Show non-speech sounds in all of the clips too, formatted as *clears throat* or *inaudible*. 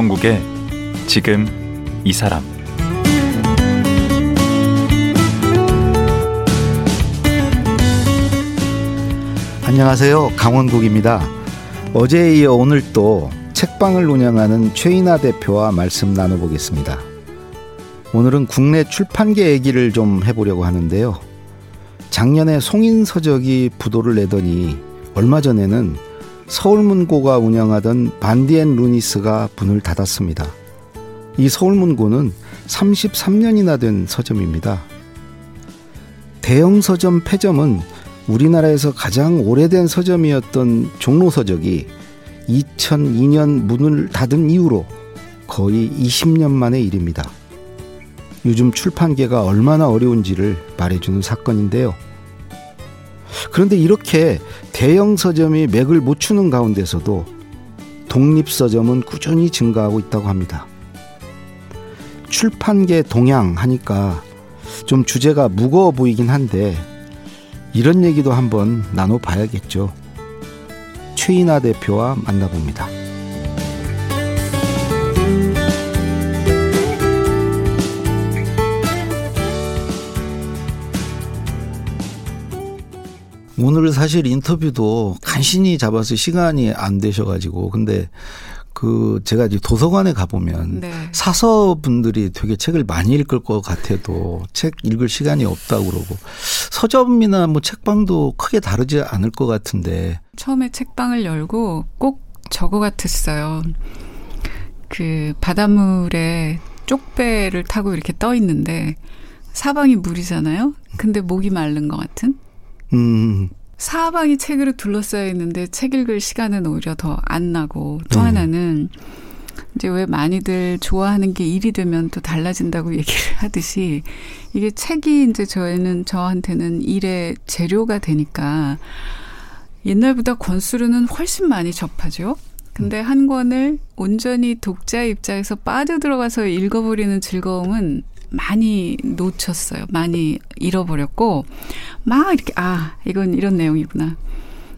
강원국의 지금 이 사람 안녕하세요. 강원국입니다. 어제에 이어 오늘 또 책방을 운영하는 최인아 대표와 말씀 나눠보겠습니다. 오늘은 국내 출판계 얘기를 좀 해보려고 하는데요. 작년에 송인 서적이 부도를 내더니 얼마 전에는 서울문고가 운영하던 반디앤 루니스가 문을 닫았습니다. 이 서울문고는 33년이나 된 서점입니다. 대형 서점 폐점은 우리나라에서 가장 오래된 서점이었던 종로 서적이 2002년 문을 닫은 이후로 거의 20년 만의 일입니다. 요즘 출판계가 얼마나 어려운지를 말해주는 사건인데요. 그런데 이렇게 대형 서점이 맥을 못 추는 가운데서도 독립 서점은 꾸준히 증가하고 있다고 합니다. 출판계 동향 하니까 좀 주제가 무거워 보이긴 한데 이런 얘기도 한번 나눠 봐야겠죠. 최인아 대표와 만나봅니다. 오늘 사실 인터뷰도 간신히 잡아서 시간이 안 되셔가지고 근데 그 제가 이제 도서관에 가보면 네. 사서 분들이 되게 책을 많이 읽을 것 같아도 책 읽을 시간이 없다고 그러고 서점이나 뭐 책방도 크게 다르지 않을 것 같은데 처음에 책방을 열고 꼭 저거 같았어요. 그 바닷물에 쪽배를 타고 이렇게 떠 있는데 사방이 물이잖아요. 근데 목이 마른 것 같은. 음. 사방이 책으로 둘러싸여 있는데 책 읽을 시간은 오히려 더 안 나고 또 음. 하나는 이제 왜 많이들 좋아하는 게 일이 되면 또 달라진다고 *laughs* 얘기를 하듯이 이게 책이 이제 저희는 저한테는 일의 재료가 되니까 옛날보다 권수로는 훨씬 많이 접하죠. 근데 음. 한 권을 온전히 독자 입장에서 빠져 들어가서 읽어버리는 즐거움은 많이 놓쳤어요. 많이 잃어버렸고 막 이렇게 아 이건 이런 내용이구나.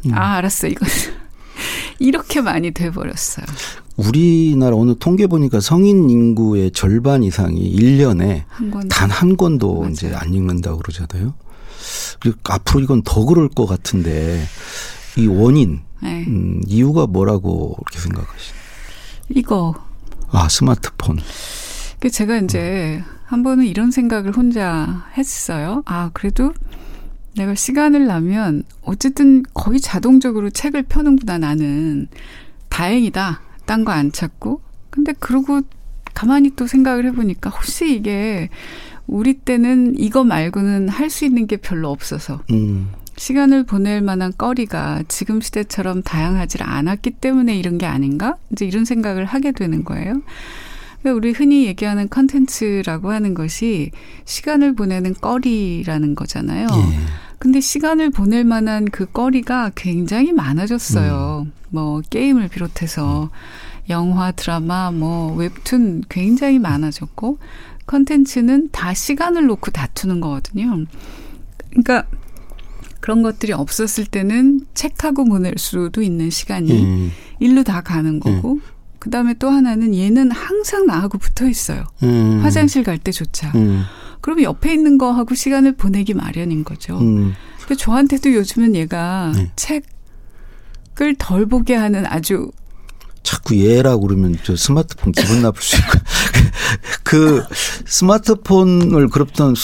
음. 아 알았어 이건 *laughs* 이렇게 많이 돼버렸어요. 우리나라 오늘 통계 보니까 성인 인구의 절반 이상이 1년에 단 한 권도 맞아요. 이제 안 읽는다고 그러잖아요. 그리고 앞으로 이건 더 그럴 것 같은데 이 원인 네. 음, 이유가 뭐라고 이렇게 생각하시나요? 이거 아 스마트폰. 그 제가 이제 음. 한 번은 이런 생각을 혼자 했어요. 아, 그래도 내가 시간을 나면 어쨌든 거의 자동적으로 책을 펴는구나 나는. 다행이다. 딴 거 안 찾고. 근데 그러고 가만히 또 생각을 해보니까 혹시 이게 우리 때는 이거 말고는 할 수 있는 게 별로 없어서. 음. 시간을 보낼 만한 거리가 지금 시대처럼 다양하지 않았기 때문에 이런 게 아닌가? 이제 이런 생각을 하게 되는 거예요. 우리 흔히 얘기하는 컨텐츠라고 하는 것이 시간을 보내는 거리라는 거잖아요. 예. 근데 시간을 보낼 만한 그 거리가 굉장히 많아졌어요. 음. 뭐 게임을 비롯해서 음. 영화, 드라마, 뭐 웹툰 굉장히 많아졌고 컨텐츠는 다 시간을 놓고 다투는 거거든요. 그러니까 그런 것들이 없었을 때는 책하고 보낼 수도 있는 시간이 음. 일로 다 가는 거고 음. 그 다음에 또 하나는 얘는 항상 나하고 붙어 있어요. 음. 화장실 갈 때조차. 음. 그럼 옆에 있는 거하고 시간을 보내기 마련인 거죠. 음. 그 저한테도 요즘은 얘가 네. 책을 덜 보게 하는 아주 자꾸 얘라고 그러면 저 스마트폰 기분 나쁠 수 있고 *laughs* 그 스마트폰을 그렇던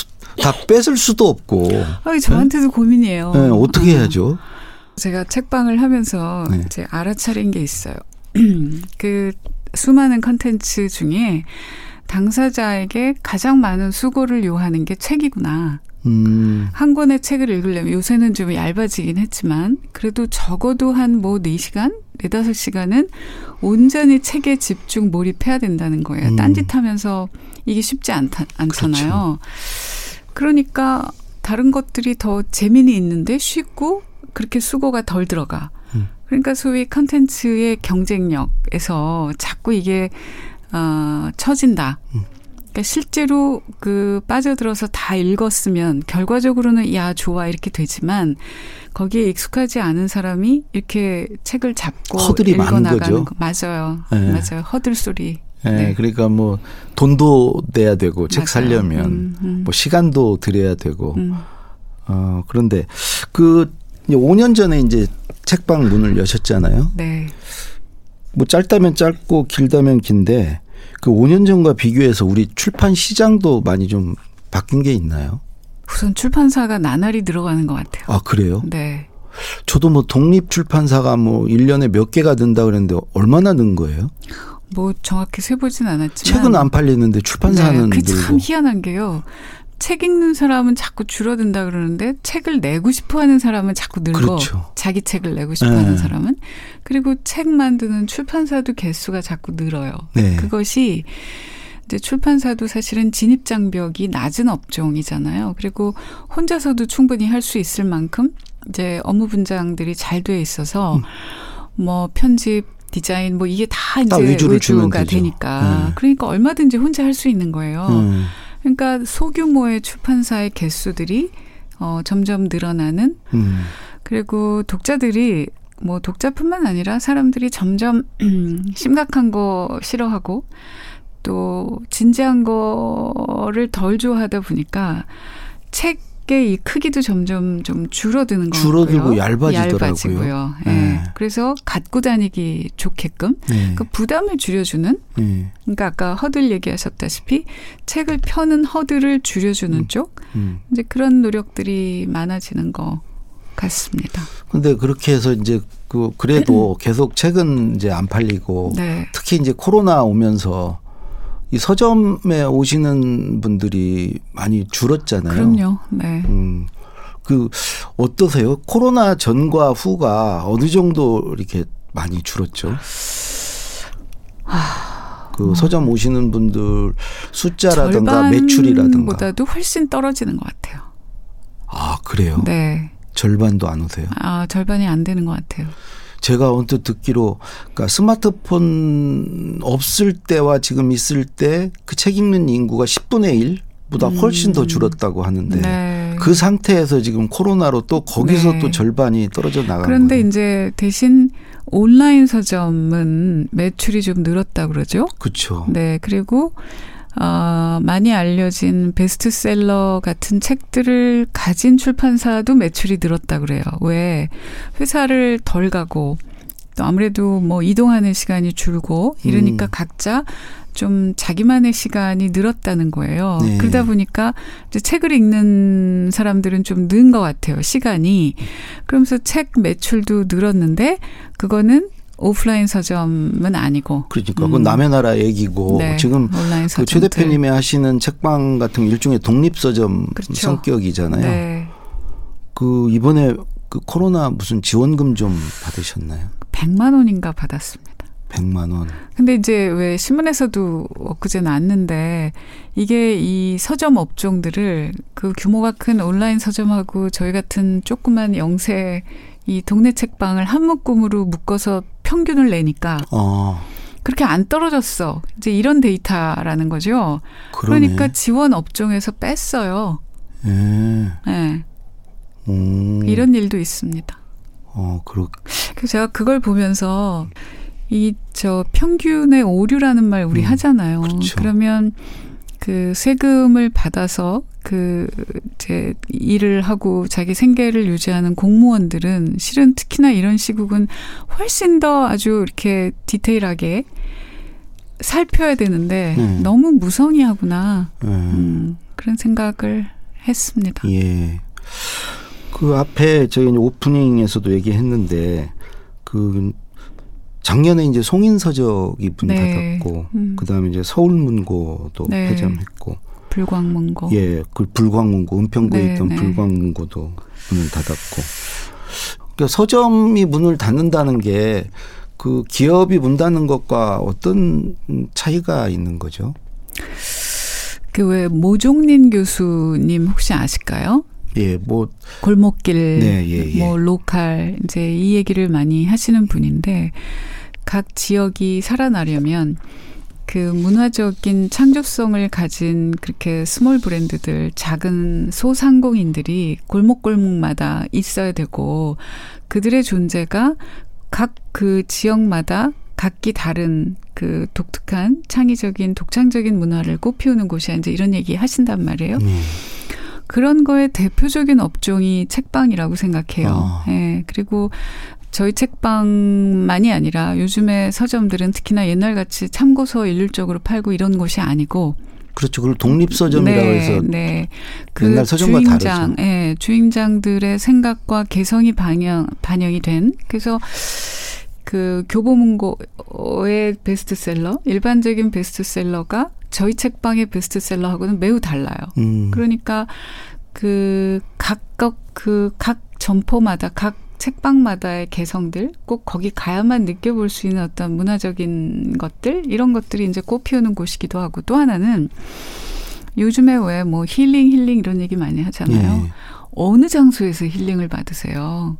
다 뺏을 수도 없고. 아, 저한테도 네? 고민이에요. 네, 어떻게 해야죠? 제가 책방을 하면서 네. 이제 알아차린 게 있어요. *clears throat* 그 수많은 컨텐츠 중에 당사자에게 가장 많은 수고를 요하는 게 책이구나. 음. 한 권의 책을 읽으려면 요새는 좀 얇아지긴 했지만 그래도 적어도 한 뭐 4시간, 4, 5시간은 온전히 책에 집중 몰입해야 된다는 거예요. 음. 딴짓하면서 이게 쉽지 않다, 않잖아요. 그렇죠. 그러니까 다른 것들이 더 재미는 있는데 쉽고 그렇게 수고가 덜 들어가. 그러니까 소위 컨텐츠의 경쟁력에서 자꾸 이게 어, 처진다. 음. 그러니까 실제로 그 빠져들어서 다 읽었으면 결과적으로는 야 좋아 이렇게 되지만 거기에 익숙하지 않은 사람이 이렇게 책을 잡고 허들이 많은 거죠. 거. 맞아요. 네. 맞아요. 허들 소리. 네, 네, 그러니까 뭐 돈도 내야 되고 맞아요. 책 살려면 음, 음. 뭐 시간도 들여야 되고 음. 어 그런데 그 5년 전에 이제 책방 문을 여셨잖아요. 네. 뭐 짧다면 짧고 길다면 긴데 그 5년 전과 비교해서 우리 출판 시장도 많이 좀 바뀐 게 있나요? 우선 출판사가 나날이 늘어가는 것 같아요. 아, 그래요? 네. 저도 뭐 독립 출판사가 뭐 1년에 몇 개가 된다 그랬는데 얼마나 는 거예요? 뭐 정확히 세보진 않았지만 책은 안 팔리는데 출판사는 네, 그참 희한한 게요. 책 읽는 사람은 자꾸 줄어든다 그러는데 책을 내고 싶어 하는 사람은 자꾸 늘고 그렇죠. 자기 책을 내고 싶어 하는 네. 사람은 그리고 책 만드는 출판사도 개수가 자꾸 늘어요. 네. 그것이 이제 출판사도 사실은 진입 장벽이 낮은 업종이잖아요. 그리고 혼자서도 충분히 할 수 있을 만큼 이제 업무 분장들이 잘 돼 있어서 음. 뭐 편집 디자인 뭐 이게 다 이제 의주가 되니까 네. 그러니까 얼마든지 혼자 할 수 있는 거예요. 음. 그러니까 소규모의 출판사의 개수들이 어 점점 늘어나는 음. 그리고 독자들이 뭐 독자뿐만 아니라 사람들이 점점 *clears throat* 심각한 거 싫어하고 또 진지한 거를 덜 좋아하다 보니까 책 이 크기도 점점 좀 줄어드는 거 줄어들고 얇아지더라고요. 얇아지고요. 예. 네. 그래서 갖고 다니기 좋게끔 네. 그 부담을 줄여주는. 네. 그러니까 아까 허들 얘기하셨다시피 책을 펴는 허들을 줄여주는 음. 쪽. 음. 이제 그런 노력들이 많아지는 거 같습니다. 근데 그렇게 해서 이제 그 그래도 *clears throat* 계속 책은 이제 안 팔리고 네. 특히 이제 코로나 오면서 이 서점에 오시는 분들이 많이 줄었잖아요. 그럼요. 네. 음. 그 어떠세요? 코로나 전과 후가 어느 정도 이렇게 많이 줄었죠? 그 서점 오시는 분들 숫자라든가 매출이라든가 보다도 훨씬 떨어지는 것 같아요. 아 그래요? 네. 절반도 안 오세요? 아 절반이 안 되는 것 같아요. 제가 언뜻 듣기로 그러니까 스마트폰 없을 때와 지금 있을 때 그 책 읽는 인구가 10분의 1 보다 음. 훨씬 음. 더 줄었다고 하는데 네. 그 상태에서 지금 코로나로 또 거기서 네. 또 절반이 떨어져 나간 그런데 거예요. 이제 대신 온라인 서점은 매출이 좀 늘었다 그러죠. 그렇죠. 네. 그리고 어, 많이 알려진 베스트셀러 같은 책들을 가진 출판사도 매출이 늘었다 그래요. 왜 회사를 덜 가고 또 아무래도 뭐 이동하는 시간이 줄고 이러니까 음. 각자 좀 자기만의 시간이 늘었다는 거예요. 네. 그러다 보니까 이제 책을 읽는 사람들은 좀 는 것 같아요. 시간이. 그러면서 책 매출도 늘었는데 그거는 오프라인 서점은 아니고. 그러니까 음. 그건 남의 나라 얘기고 네. 지금 그최 대표님이 하시는 책방 같은 일종의 독립 서점 그렇죠. 성격이잖아요. 네. 그 이번에 그 코로나 무슨 지원금 좀 받으셨나요? 100만 원인가 받았습니다. 100만 원. 근데 이제 왜 신문에서도 엊그제 나왔는데 이게 이 서점 업종들을 그 규모가 큰 온라인 서점하고 저희 같은 조그만 영세 이 동네 책방을 한 묶음으로 묶어서 평균을 내니까 어. 그렇게 안 떨어졌어. 이제 이런 데이터라는 거죠. 그러네. 그러니까 지원 업종에서 뺐어요. 예. 네. 음. 이런 일도 있습니다. 어, 그렇. 그래서 제가 그걸 보면서 이 저 평균의 오류라는 말 우리 음. 하잖아요. 그렇죠. 그러면 그 세금을 받아서 그 이제 일을 하고 자기 생계를 유지하는 공무원들은 실은 특히나 이런 시국은 훨씬 더 아주 이렇게 디테일하게 살펴야 되는데 네. 너무 무성의하구나 네. 음, 그런 생각을 했습니다. 예. 그 앞에 저희 오프닝에서도 얘기했는데 그 작년에 이제 송인서적이 문 네. 닫았고 음. 그다음에 이제 서울문고도 네. 폐점했고 불광문고 예, 그 불광문고 은평구에 네, 있던 네. 불광문고도 문을 닫았고 그러니까 서점이 문을 닫는다는 게 그 기업이 문 닫는 것과 어떤 차이가 있는 거죠? 그 왜 모종린 교수님 혹시 아실까요? 예, 뭐 골목길, 네, 예, 예. 뭐 로컬 이제 이 얘기를 많이 하시는 분인데 각 지역이 살아나려면 그 문화적인 창조성을 가진 그렇게 small 브랜드들, 작은 소상공인들이 골목골목마다 있어야 되고 그들의 존재가 각 그 지역마다 각기 다른 그 독특한 창의적인 독창적인 문화를 꽃피우는 곳이야 이제 이런 얘기 하신단 말이에요. 네. 그런 거에 대표적인 업종이 책방이라고 생각해요. 어. 예. 그리고 저희 책방만이 아니라 요즘에 서점들은 특히나 옛날같이 참고서 일률적으로 팔고 이런 곳이 아니고 그렇죠. 그걸 독립서점이라고 네, 해서 네. 그 옛날 서점과 주인장, 다르죠. 예, 주인장들의 생각과 개성이 반영 반영이 된 그래서 그 교보문고의 베스트셀러, 일반적인 베스트셀러가 저희 책방의 베스트셀러하고는 매우 달라요. 음. 그러니까 그 각각 그 각 점포마다 각 책방마다의 개성들 꼭 거기 가야만 느껴볼 수 있는 어떤 문화적인 것들 이런 것들이 이제 꽃피우는 곳이기도 하고 또 하나는 요즘에 왜 뭐 힐링 힐링 이런 얘기 많이 하잖아요. 네. 어느 장소에서 힐링을 받으세요?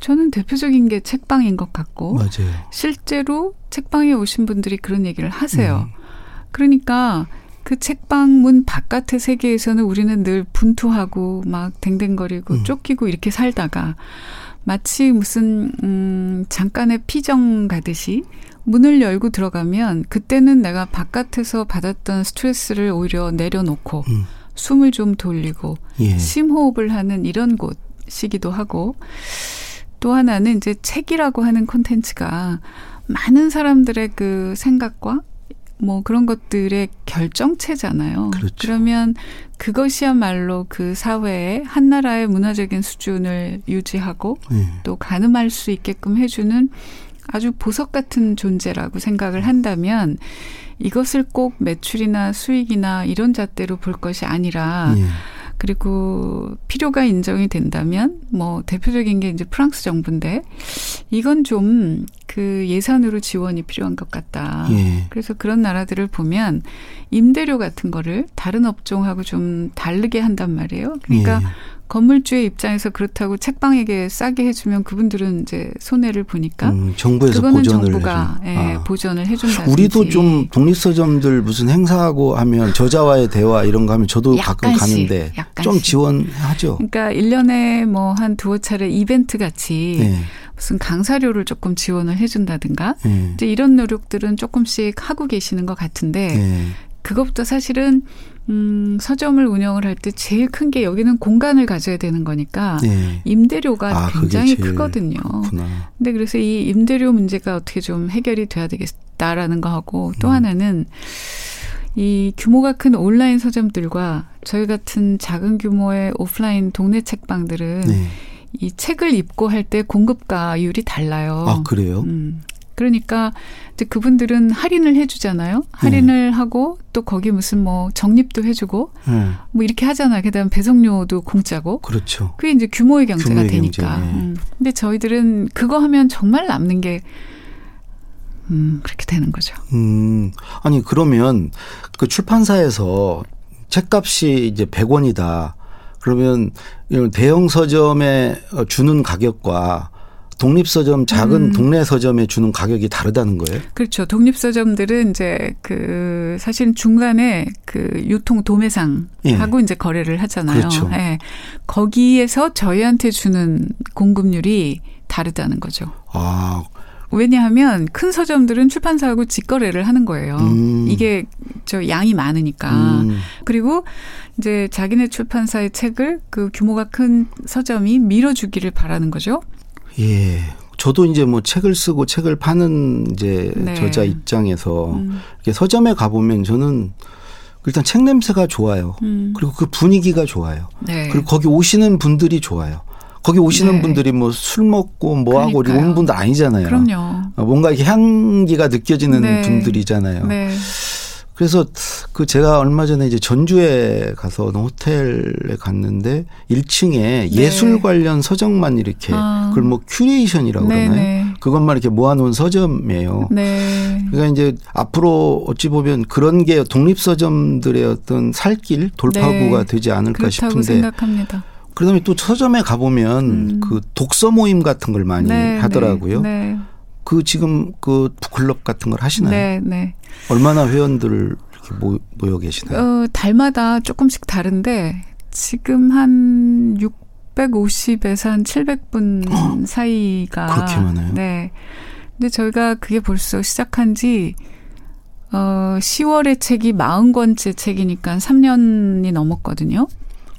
저는 대표적인 게 책방인 것 같고 맞아요. 실제로 책방에 오신 분들이 그런 얘기를 하세요. 음. 그러니까 그 책방 문 바깥의 세계에서는 우리는 늘 분투하고 막 댕댕거리고 음. 쫓기고 이렇게 살다가 마치 무슨 음 잠깐의 피정 가듯이 문을 열고 들어가면 그때는 내가 바깥에서 받았던 스트레스를 오히려 내려놓고 음. 숨을 좀 돌리고 예. 심호흡을 하는 이런 곳이기도 하고 또 하나는 이제 책이라고 하는 콘텐츠가 많은 사람들의 그 생각과 뭐 그런 것들의 결정체잖아요. 그렇죠. 그러면 그것이야말로 그 사회의 한 나라의 문화적인 수준을 유지하고 네. 또 가늠할 수 있게끔 해주는 아주 보석 같은 존재라고 생각을 한다면 이것을 꼭 매출이나 수익이나 이런 잣대로 볼 것이 아니라 네. 그리고 필요가 인정이 된다면 뭐 대표적인 게 이제 프랑스 정부인데 이건 좀 그 예산으로 지원이 필요한 것 같다. 예. 그래서 그런 나라들을 보면 임대료 같은 거를 다른 업종하고 좀 다르게 한단 말이에요. 그러니까 예. 건물주의 입장에서 그렇다고 책방에게 싸게 해주면 그분들은 이제 손해를 보니까 음, 정부에서 그거는 정부가 예, 아. 보전을 해준다. 우리도 좀 독립서점들 무슨 행사하고 하면 저자와의 대화 이런 거 하면 저도 가끔 가는데 약간씩. 좀 지원하죠. 그러니까 1년에 뭐 한 두어 차례 이벤트 같이 네. 무슨 강사료를 조금 지원을 해준다든가 네. 이제 이런 노력들은 조금씩 하고 계시는 것 같은데 네. 그것부터 사실은 음, 서점을 운영을 할 때 제일 큰 게 여기는 공간을 가져야 되는 거니까 네. 임대료가 아, 굉장히 크거든요. 그렇구나. 근데 그래서 이 임대료 문제가 어떻게 좀 해결이 돼야 되겠다라는 거 하고 또 음. 하나는 이 규모가 큰 온라인 서점들과 저희 같은 작은 규모의 오프라인 동네 책방들은 네. 이 책을 입고 할 때 공급가율이 달라요. 아, 그래요? 음. 그러니까 이제 그분들은 할인을 해주잖아요. 할인을 네. 하고 또 거기 무슨 뭐 적립도 해주고 네. 뭐 이렇게 하잖아요. 그다음 배송료도 공짜고. 그렇죠. 그게 이제 규모의 경제가 규모의 되니까. 경제, 네. 음. 근데 저희들은 그거 하면 정말 남는 게 음, 그렇게 되는 거죠. 음, 아니, 그러면 그 출판사에서 책값이 이제 100원이다. 그러면 대형 서점에 주는 가격과 독립서점 작은 음. 동네 서점에 주는 가격이 다르다는 거예요? 그렇죠. 독립서점들은 이제 그 사실 중간에 그 유통 도매상하고 예. 이제 거래를 하잖아요. 그렇죠. 예. 거기에서 저희한테 주는 공급률이 다르다는 거죠. 아. 왜냐하면 큰 서점들은 출판사하고 직거래를 하는 거예요. 음. 이게 저 양이 많으니까. 음. 그리고 이제 자기네 출판사의 책을 그 규모가 큰 서점이 밀어주기를 바라는 거죠. 예. 저도 이제 뭐 책을 쓰고 책을 파는 이제 네. 저자 입장에서 음. 서점에 가보면 저는 일단 책 냄새가 좋아요. 음. 그리고 그 분위기가 좋아요. 네. 그리고 거기 오시는 분들이 좋아요. 거기 오시는 네. 분들이 뭐 술 먹고 뭐 하고 온 분들 아니잖아요. 그럼요. 뭔가 이렇게 향기가 느껴지는 네. 분들이잖아요. 네. 그래서 그 제가 얼마 전에 이제 전주에 가서 호텔에 갔는데 1층에 네. 예술 관련 서적만 이렇게 아. 그걸 뭐 curation이라고 네 그러나요? 네. 그것만 이렇게 모아놓은 서점이에요. 네. 그러니까 이제 앞으로 어찌 보면 그런 게 독립 서점들의 어떤 살길 돌파구가 네. 되지 않을까 싶은데. 생각합니다. 그다음에 또 서점에 가보면 음. 그 독서 모임 같은 걸 많이 네, 하더라고요. 네. 그 지금 그 북클럽 같은 걸 하시나요? 네, 네. 얼마나 회원들을 이렇게 모, 모여 계시나요? 어, 달마다 조금씩 다른데 지금 한 650에서 한 700분 어, 사이가 그렇게 많아요. 네. 근데 저희가 그게 벌써 시작한 지 어, 10월의 책이 40권째 책이니까 3년이 넘었거든요.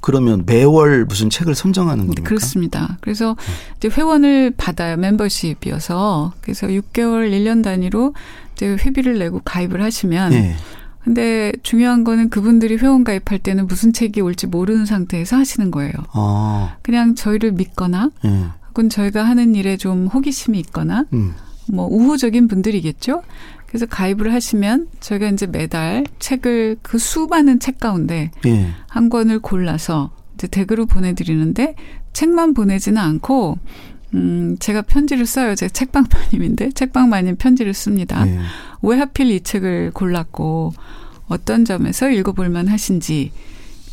그러면 매월 무슨 책을 선정하는 겁니까? 그렇습니다. 그래서 이제 회원을 받아요. 멤버십이어서. 그래서 6개월, 1년 단위로 이제 회비를 내고 가입을 하시면 네. 근데 중요한 거는 그분들이 회원 가입할 때는 무슨 책이 올지 모르는 상태에서 하시는 거예요. 아. 그냥 저희를 믿거나 네. 혹은 저희가 하는 일에 좀 호기심이 있거나 음. 뭐 우호적인 분들이겠죠. 그래서 가입을 하시면 저희가 이제 매달 책을 그 수많은 책 가운데 예. 한 권을 골라서 이제 댁으로 보내드리는데 책만 보내지는 않고 음, 제가 편지를 써요. 제가 책방 마님인데 책방 마님 편지를 씁니다. 예. 왜 하필 이 책을 골랐고 어떤 점에서 읽어볼 만 하신지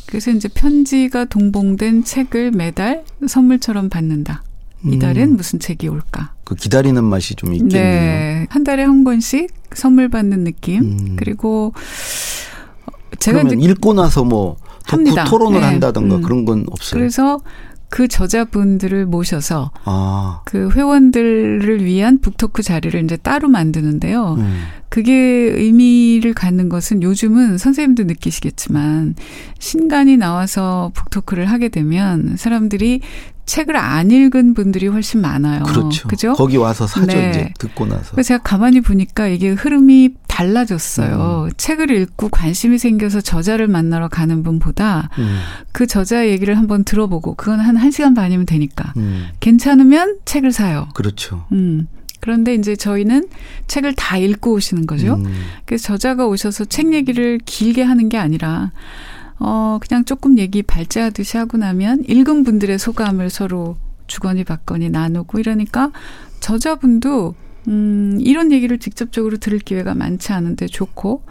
그래서 이제 편지가 동봉된 책을 매달 선물처럼 받는다. 이달엔 음. 무슨 책이 올까? 그 기다리는 맛이 좀 있겠네요. 네. 한 달에 한 권씩 선물 받는 느낌. 음. 그리고 제가 그러면 읽고 나서 뭐 합니다. 토론을 네. 한다던가 음. 그런 건 없어요. 그래서 그 저자분들을 모셔서 아. 그 회원들을 위한 북토크 자리를 이제 따로 만드는데요. 음. 그게 의미를 갖는 것은 요즘은 선생님도 느끼시겠지만 신간이 나와서 북토크를 하게 되면 사람들이 책을 안 읽은 분들이 훨씬 많아요. 그렇죠. 그죠? 거기 와서 사죠 네. 이제 듣고 나서. 그래서 제가 가만히 보니까 이게 흐름이 달라졌어요. 음. 책을 읽고 관심이 생겨서 저자를 만나러 가는 분보다 음. 그 저자 얘기를 한번 들어보고 그건 한 1시간 반이면 되니까 음. 괜찮으면 책을 사요. 그렇죠. 음. 그런데 이제 저희는 책을 다 읽고 오시는 거죠. 음. 그래서 저자가 오셔서 책 얘기를 길게 하는 게 아니라 어, 그냥 조금 얘기 발제하듯이 하고 나면 읽은 분들의 소감을 서로 주거니 받거니 나누고 이러니까 저자분도 음, 이런 얘기를 직접적으로 들을 기회가 많지 않은데 좋고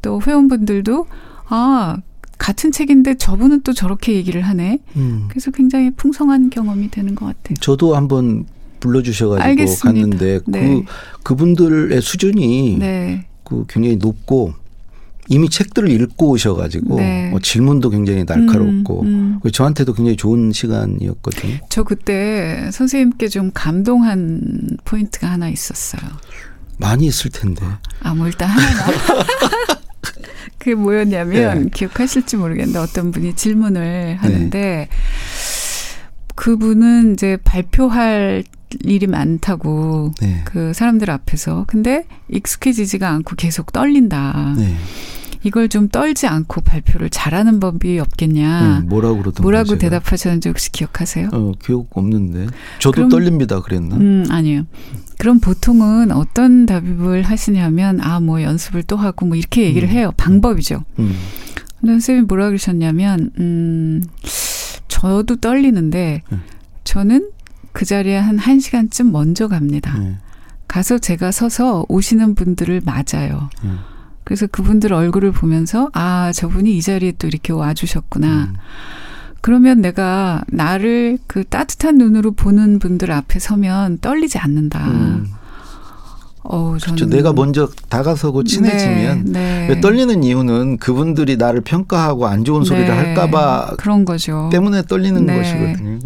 또 회원분들도 아, 같은 책인데 저분은 또 저렇게 얘기를 하네. 음. 그래서 굉장히 풍성한 경험이 되는 것 같아요. 저도 한번 불러주셔가지고 알겠습니다. 갔는데 네. 그 그분들의 수준이 네. 그 굉장히 높고 이미 책들을 읽고 오셔가지고 네. 뭐 질문도 굉장히 날카롭고 음, 음. 저한테도 굉장히 좋은 시간이었거든요. 저 그때 선생님께 좀 감동한 포인트가 하나 있었어요. 많이 있을 텐데. 아, 뭐 일단 하나. *laughs* 그게 뭐였냐면 네. 기억하실지 모르겠는데 어떤 분이 질문을 하는데 네. 그분은 이제 발표할 일이 많다고 네. 그 사람들 앞에서 근데 익숙해지지가 않고 계속 떨린다. 네. 이걸 좀 떨지 않고 발표를 잘하는 법이 없겠냐. 음, 뭐라고 그러던 뭐라고 대답하셨는지 혹시 기억하세요? 어, 기억 없는데. 저도 그럼, 떨립니다. 그랬나? 음, 아니요. 그럼 보통은 어떤 답을 하시냐면 아, 뭐 연습을 또 하고 뭐 이렇게 얘기를 음. 해요. 방법이죠. 음. 근데 선생님이 뭐라 그러셨냐면 음, 저도 떨리는데 음. 저는 그 자리에 한 1시간쯤 먼저 갑니다. 음. 가서 제가 서서 오시는 분들을 맞아요. 음. 그래서 그분들 얼굴을 보면서 아 저분이 이 자리에 또 이렇게 와 주셨구나. 음. 그러면 내가 나를 그 따뜻한 눈으로 보는 분들 앞에 서면 떨리지 않는다. 음. 어, 그렇죠. 내가 먼저 다가서고 친해지면 네, 네. 떨리는 이유는 그분들이 나를 평가하고 안 좋은 소리를 네, 할까봐 그런 거죠. 때문에 떨리는 네. 것이거든요.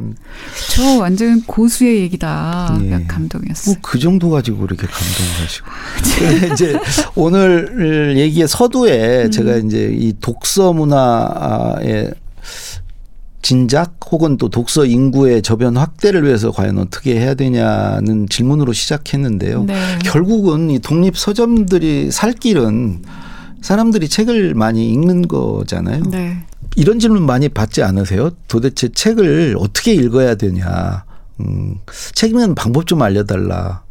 저 완전 고수의 얘기다. 예. 감동이었어요. 뭐 그 정도 가지고 그렇게 감동을 하시고 *laughs* 이제 오늘 얘기의 서두에 음. 제가 이제 이 독서 문화의 진작 혹은 또 독서 인구의 저변 확대를 위해서 과연 어떻게 해야 되냐는 질문으로 시작했는데요. 네. 결국은 이 독립 서점들이 살 길은 사람들이 책을 많이 읽는 거잖아요. 네. 이런 질문 많이 받지 않으세요? 도대체 책을 어떻게 읽어야 되냐. 음, 책 읽는 방법 좀 알려달라.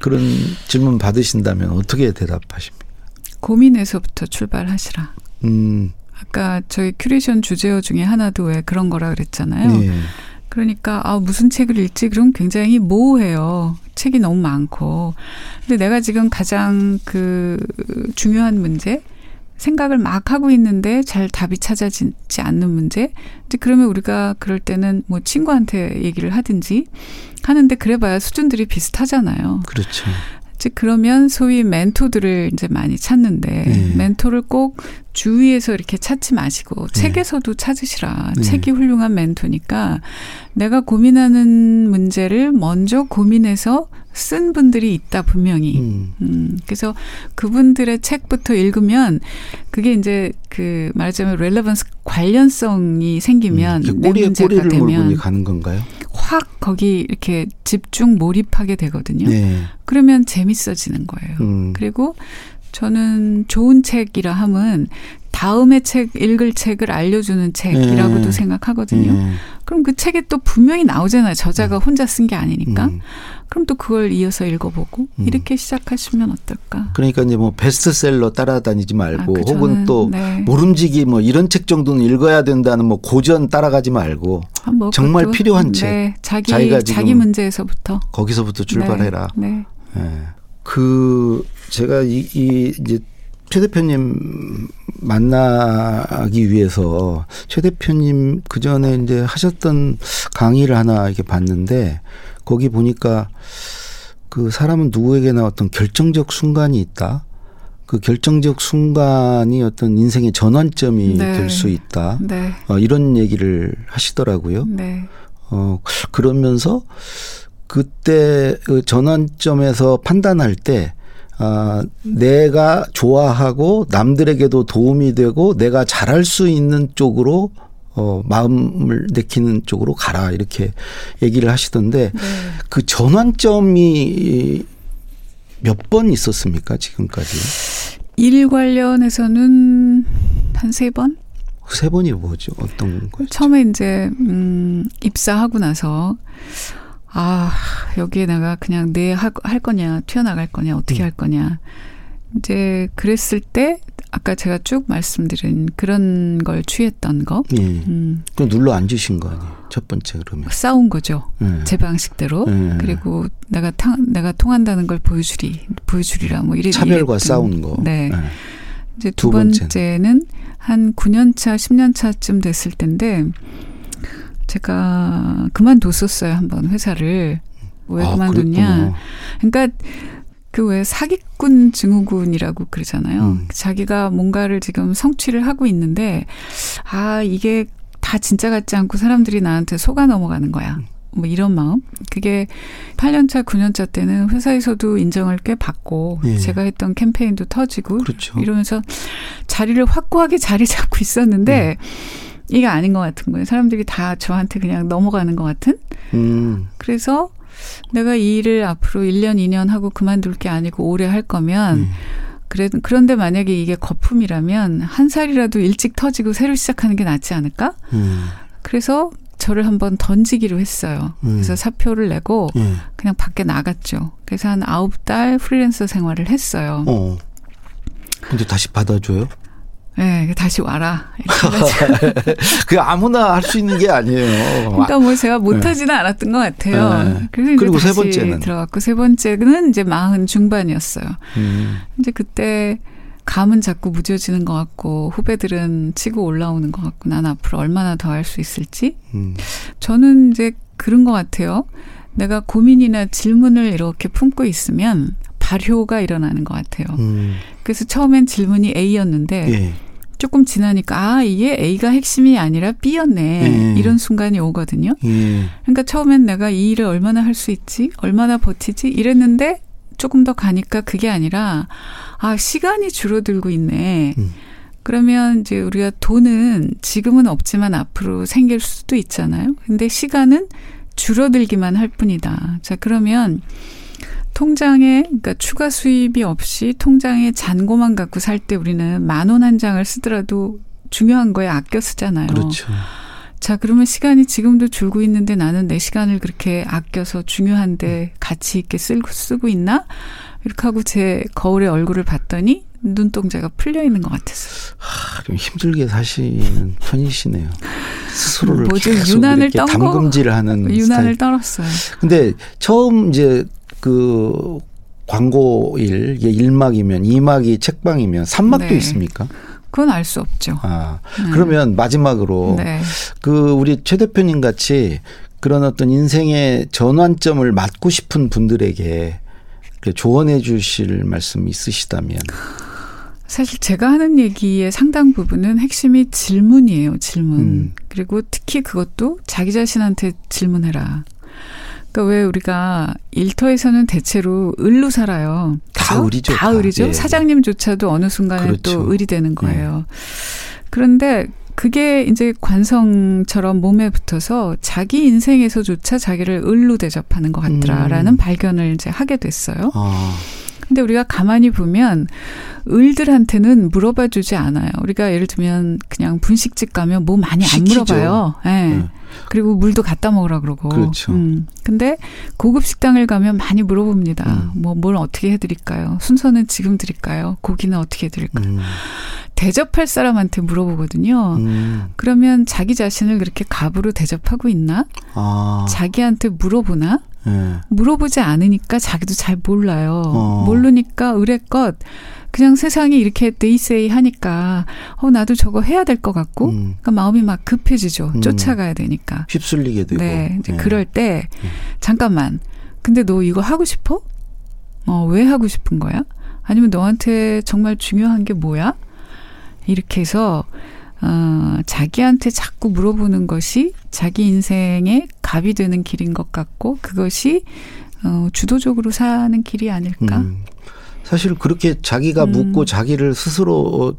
그런 질문 받으신다면 어떻게 대답하십니까? 고민에서부터 출발하시라. 음. 아까 저희 큐레이션 주제어 중에 하나도 왜 그런 거라 그랬잖아요. 네. 그러니까 아 무슨 책을 읽지 그럼 굉장히 모호해요. 책이 너무 많고. 근데 내가 지금 가장 그 중요한 문제 생각을 막 하고 있는데 잘 답이 찾아지지 않는 문제. 이제 그러면 우리가 그럴 때는 뭐 친구한테 얘기를 하든지 하는데 그래봐야 수준들이 비슷하잖아요. 그렇죠. 즉 그러면 소위 멘토들을 이제 많이 찾는데 네. 멘토를 꼭 주위에서 이렇게 찾지 마시고 네. 책에서도 찾으시라. 네. 책이 훌륭한 멘토니까 내가 고민하는 문제를 먼저 고민해서 쓴 분들이 있다 분명히. 음. 음. 그래서 그분들의 책부터 읽으면 그게 이제 그 말하자면 렐레번스 관련성이 생기면 음. 꼬리에 꼬리를 되면 가는 건가요? 확 거기 이렇게 집중 몰입하게 되거든요. 네. 그러면 재밌어지는 거예요. 음. 그리고 저는 좋은 책이라 함은 다음에 책 읽을 책을 알려주는 책이라고도 네. 생각하거든요. 네. 그럼 그 책에 또 분명히 나오잖아요. 저자가 음. 혼자 쓴 게 아니니까. 음. 그럼 또 그걸 이어서 읽어보고 음. 이렇게 시작하시면 어떨까? 그러니까 이제 뭐 베스트셀러 따라다니지 말고 아, 혹은 또 네. 모름지기 뭐 이런 책 정도는 읽어야 된다는 뭐 고전 따라가지 말고 아, 뭐 정말 필요한 책. 네. 자기 자기가 자기 문제에서부터 거기서부터 출발해라. 네. 네. 네. 그 제가 이, 이 이제 최 대표님 만나기 위해서 최 대표님 그 전에 이제 하셨던 강의를 하나 이렇게 봤는데 거기 보니까 그 사람은 누구에게나 어떤 결정적 순간이 있다. 그 결정적 순간이 어떤 인생의 전환점이 네. 될수 있다. 네. 어, 이런 얘기를 하시더라고요. 네. 어, 그러면서 그때 그 전환점에서 판단할 때 아, 내가 좋아하고 남들에게도 도움이 되고 내가 잘할 수 있는 쪽으로 어, 마음을 내키는 쪽으로 가라 이렇게 얘기를 하시던데 네. 그 전환점이 몇 번 있었습니까 지금까지? 일 관련해서는 한 세 번? 세 번이 뭐죠? 어떤 거죠? 처음에 이제 음, 입사하고 나서 아, 여기에 내가 그냥 내할 거냐, 튀어나갈 거냐, 어떻게 음. 할 거냐. 이제 그랬을 때 아까 제가 쭉 말씀드린 그런 걸 취했던 거. 예. 음. 그 눌러 앉으신 거 아니에요? 첫 번째 그러면. 싸운 거죠. 예. 제 방식대로. 예. 그리고 내가 타, 내가 통한다는 걸 보여주리, 보여주리라 뭐 이래. 차별과 싸운 거. 네. 예. 이제 두, 두 번째는 한 9년 차, 10년 차쯤 됐을 텐데 제가 그만뒀었어요 한번 회사를 왜 아, 그만뒀냐? 그러니까 그 왜 사기꾼 증후군이라고 그러잖아요. 음. 자기가 뭔가를 지금 성취를 하고 있는데 아 이게 다 진짜 같지 않고 사람들이 나한테 속아 넘어가는 거야. 뭐 이런 마음. 그게 8년차, 9년차 때는 회사에서도 인정을 꽤 받고 예. 제가 했던 캠페인도 터지고 그렇죠. 이러면서 자리를 확고하게 자리 잡고 있었는데 음. 이게 아닌 것 같은 거예요. 사람들이 다 저한테 그냥 넘어가는 것 같은. 음. 그래서 내가 이 일을 앞으로 1년, 2년 하고 그만둘 게 아니고 오래 할 거면 음. 그래, 그런데 만약에 이게 거품이라면 한 살이라도 일찍 터지고 새로 시작하는 게 낫지 않을까? 음. 그래서 저를 한번 던지기로 했어요. 음. 그래서 사표를 내고 음. 그냥 밖에 나갔죠. 그래서 한 아홉 달 프리랜서 생활을 했어요. 어. 근데 다시 받아줘요? 네, 다시 와라. *laughs* 그 아무나 할 수 있는 게 아니에요. 그러니까 뭐 제가 못하지는 네. 않았던 것 같아요. 네. 그래서 그리고 세 번째는 들어갔고 세 번째는 이제 마흔 중반이었어요. 음. 이제 그때 감은 자꾸 무뎌지는 것 같고 후배들은 치고 올라오는 것 같고 난 앞으로 얼마나 더 할 수 있을지. 음. 저는 이제 그런 것 같아요. 내가 고민이나 질문을 이렇게 품고 있으면 발효가 일어나는 것 같아요. 음. 그래서 처음엔 질문이 A였는데 예. 조금 지나니까 아 이게 A가 핵심이 아니라 B였네 예. 이런 순간이 오거든요. 예. 그러니까 처음엔 내가 이 일을 얼마나 할 수 있지, 얼마나 버티지 이랬는데 조금 더 가니까 그게 아니라 아 시간이 줄어들고 있네. 음. 그러면 이제 우리가 돈은 지금은 없지만 앞으로 생길 수도 있잖아요. 근데 시간은 줄어들기만 할 뿐이다. 자 그러면 통장에 그러니까 추가 수입이 없이 통장에 잔고만 갖고 살 때 우리는 만 원 한 장을 쓰더라도 중요한 거에 아껴 쓰잖아요. 그렇죠. 자, 그러면 시간이 지금도 줄고 있는데 나는 내 시간을 그렇게 아껴서 중요한데 가치 있게 쓰고, 쓰고 있나? 이렇게 하고 제 거울에 얼굴을 봤더니 눈동자가 풀려 있는 것 같았어요. 하, 좀 힘들게 사시는 편이시네요. 스스로를 뭐죠? 유난을 떤 담금질을 하는 유난을 스타일. 떨었어요. 근데 처음 이제 그 광고일, 일막이면 2막이 책방이면 3막도 네. 있습니까? 그건 알 수 없죠. 아, 네. 그러면 마지막으로 네. 그 우리 최 대표님 같이 그런 어떤 인생의 전환점을 맞고 싶은 분들에게 조언해 주실 말씀 있으시다면 사실 제가 하는 얘기의 상당 부분은 핵심이 질문이에요, 질문. 음. 그리고 특히 그것도 자기 자신한테 질문해라. 그러니까 왜 우리가 일터에서는 대체로 을로 살아요. 다 그렇죠? 을이죠. 다 을이죠. 예. 사장님조차도 어느 순간에 그렇죠. 또 을이 되는 거예요. 예. 그런데 그게 이제 관성처럼 몸에 붙어서 자기 인생에서조차 자기를 을로 대접하는 것 같더라라는 음. 발견을 이제 하게 됐어요. 아. 근데 우리가 가만히 보면 을들한테는 물어봐 주지 않아요. 우리가 예를 들면 그냥 분식집 가면 뭐 많이 안 시키죠. 물어봐요. 예. 네. 네. 그리고 물도 갖다 먹으라 그러고. 그렇죠. 음. 근데 고급 식당을 가면 많이 물어봅니다. 음. 뭐뭘 어떻게 해 드릴까요? 순서는 지금 드릴까요? 고기는 어떻게 해 드릴까요? 음. 대접할 사람한테 물어보거든요. 음. 그러면 자기 자신을 그렇게 갑으로 대접하고 있나? 아. 자기한테 물어보나? 네. 물어보지 않으니까 자기도 잘 몰라요. 어. 모르니까 의뢰껏 그냥 세상이 이렇게 데이세이 하니까 어 나도 저거 해야 될 것 같고 음. 그러니까 마음이 막 급해지죠. 음. 쫓아가야 되니까. 휩쓸리게 되고. 네. 이제 네. 그럴 때 네. 잠깐만. 근데 너 이거 하고 싶어? 어, 왜 하고 싶은 거야? 아니면 너한테 정말 중요한 게 뭐야? 이렇게 해서 어, 자기한테 자꾸 물어보는 것이 자기 인생의 갑이 되는 길인 것 같고 그것이 어, 주도적으로 사는 길이 아닐까? 음. 사실 그렇게 자기가 음. 묻고 자기를 스스로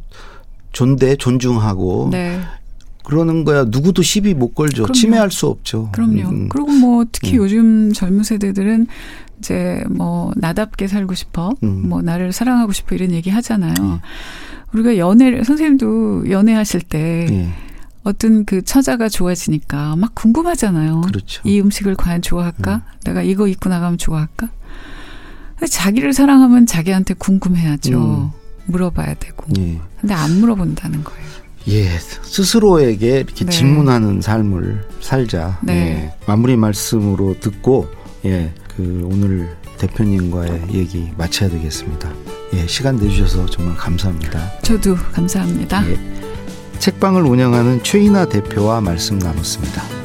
존대 존중하고 네. 그러는 거야 누구도 시비 못 걸죠. 그럼요. 침해할 수 없죠. 그럼요. 음. 그리고 뭐 특히 음. 요즘 젊은 세대들은 이제 뭐 나답게 살고 싶어, 음. 뭐 나를 사랑하고 싶어 이런 얘기 하잖아요. 네. 우리가 연애를 선생님도 연애하실 때 네. 어떤 그 처자가 좋아지니까 막 궁금하잖아요. 그렇죠. 이 음식을 과연 좋아할까? 음. 내가 이거 입고 나가면 좋아할까? 자기를 사랑하면 자기한테 궁금해야죠. 음. 물어봐야 되고. 예. 근데 안 물어본다는 거예요. 예, 스스로에게 이렇게 네. 질문하는 삶을 살자. 네. 예, 마무리 말씀으로 듣고 예, 그 오늘 대표님과의 얘기 마쳐야 되겠습니다. 예, 시간 내주셔서 정말 감사합니다. 저도 감사합니다. 예, 책방을 운영하는 최인아 대표와 말씀 나눴습니다.